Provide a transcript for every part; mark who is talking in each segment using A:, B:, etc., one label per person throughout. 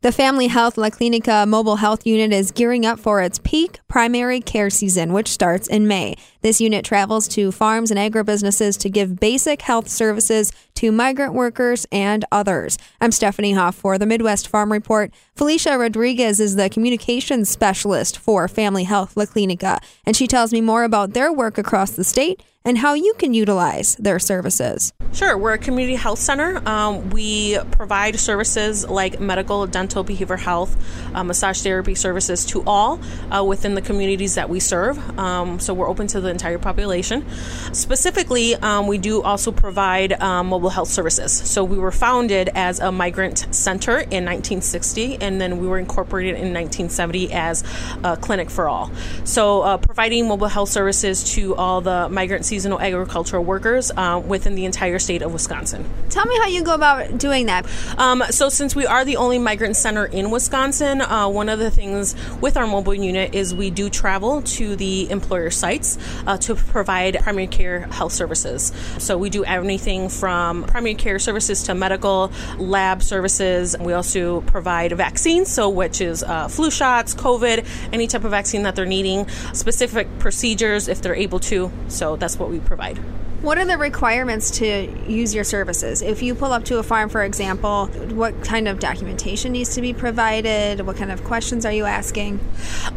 A: The Family Health La Clinica mobile health unit is gearing up for its peak primary care season, which starts in May. This unit travels to farms and agribusinesses to give basic health services to migrant workers and others. I'm Stephanie Hoff for the Midwest Farm Report. Felicia Rodriguez is the communications specialist for Family Health La Clinica, and she tells me more about their work across the state and how you can utilize their services.
B: Sure, we're a community health center. Um, we provide services like medical, dental, behavioral health, uh, massage therapy services to all uh, within the communities that we serve. Um, so we're open to the entire population. Specifically, um, we do also provide um, mobile health services. So we were founded as a migrant center in 1960, and then we were incorporated in 1970 as a clinic for all. So uh, providing mobile health services to all the migrant seasonal agricultural workers uh, within the entire state of Wisconsin.
A: Tell me how you go about doing that.
B: Um, so, since we are the only migrant center in Wisconsin, uh, one of the things with our mobile unit is we do travel to the employer sites uh, to provide primary care health services. So, we do anything from primary care services to medical lab services. We also provide vaccines, so which is uh, flu shots, COVID, any type of vaccine that they're needing, specific procedures if they're able to. So, that's what we provide.
A: What are the requirements to use your services? If you pull up to a farm, for example, what kind of documentation needs to be provided? What kind of questions are you asking?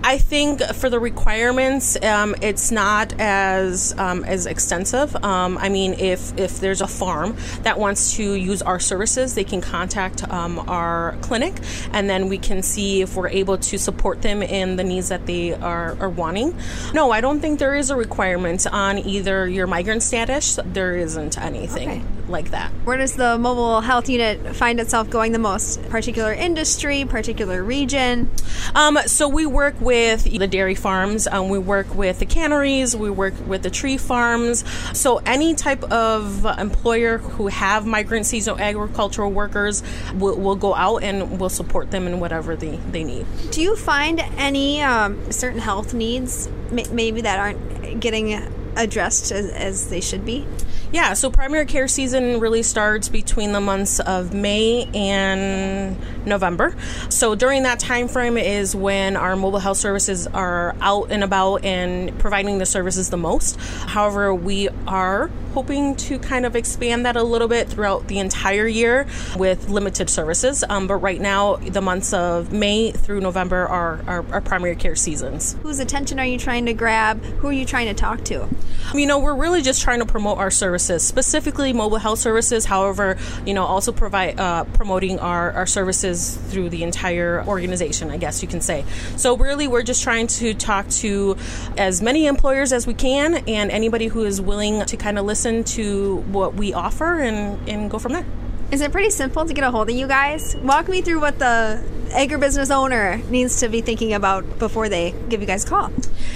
B: I think for the requirements, um, it's not as um, as extensive. Um, I mean, if if there's a farm that wants to use our services, they can contact um, our clinic, and then we can see if we're able to support them in the needs that they are, are wanting. No, I don't think there is a requirement on either your migrant status there isn't anything okay. like that.
A: Where does the mobile health unit find itself going the most? Particular industry, particular region?
B: Um, so we work with the dairy farms, um, we work with the canneries, we work with the tree farms. So any type of employer who have migrant seasonal agricultural workers will, will go out and will support them in whatever they, they need.
A: Do you find any um, certain health needs maybe that aren't getting addressed as, as they should be?
B: Yeah, so primary care season really starts between the months of May and November. So during that time frame is when our mobile health services are out and about and providing the services the most. However, we are hoping to kind of expand that a little bit throughout the entire year with limited services. Um, but right now, the months of May through November are our, primary care seasons.
A: Whose attention are you trying to grab? Who are you trying to talk to?
B: You know, we're really just trying to promote our services, specifically mobile health services. However, you know, also provide uh, promoting our, our services through the entire organization, I guess you can say. So, really, we're just trying to talk to as many employers as we can and anybody who is willing to kind of listen listen to what we offer and, and go from there.
A: Is it pretty simple to get a hold of you guys? Walk me through what the agribusiness owner needs to be thinking about before they give you guys a call.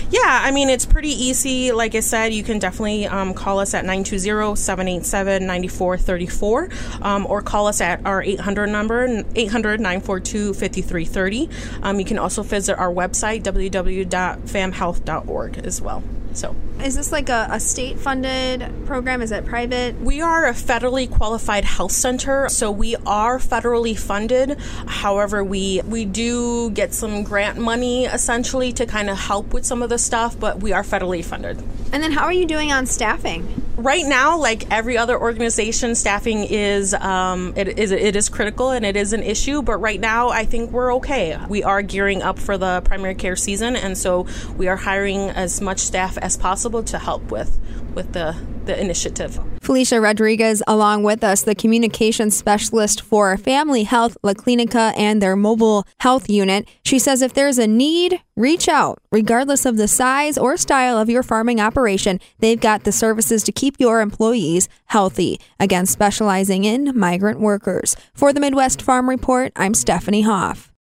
B: Yeah, I mean, it's pretty easy. Like I said, you can definitely um, call us at 920 787 9434 um, or call us at our 800 number, 800 942 5330. Um, you can also visit our website, www.famhealth.org, as well. So,
A: is this like a, a state funded program? Is it private?
B: We are a federally qualified health center, so we are federally funded. However, we we do get some grant money essentially to kind of help with some of the stuff, but we are federally funded.
A: And then, how are you doing on staffing?
B: Right now, like every other organization, staffing is um, it is it is critical and it is an issue. But right now, I think we're okay. We are gearing up for the primary care season, and so we are hiring as much staff as possible to help with with the the initiative.
A: Felicia Rodriguez, along with us, the communication specialist for Family Health La Clinica and their mobile health unit. She says if there's a need, reach out. Regardless of the size or style of your farming operation, they've got the services to keep your employees healthy. Again, specializing in migrant workers. For the Midwest Farm Report, I'm Stephanie Hoff.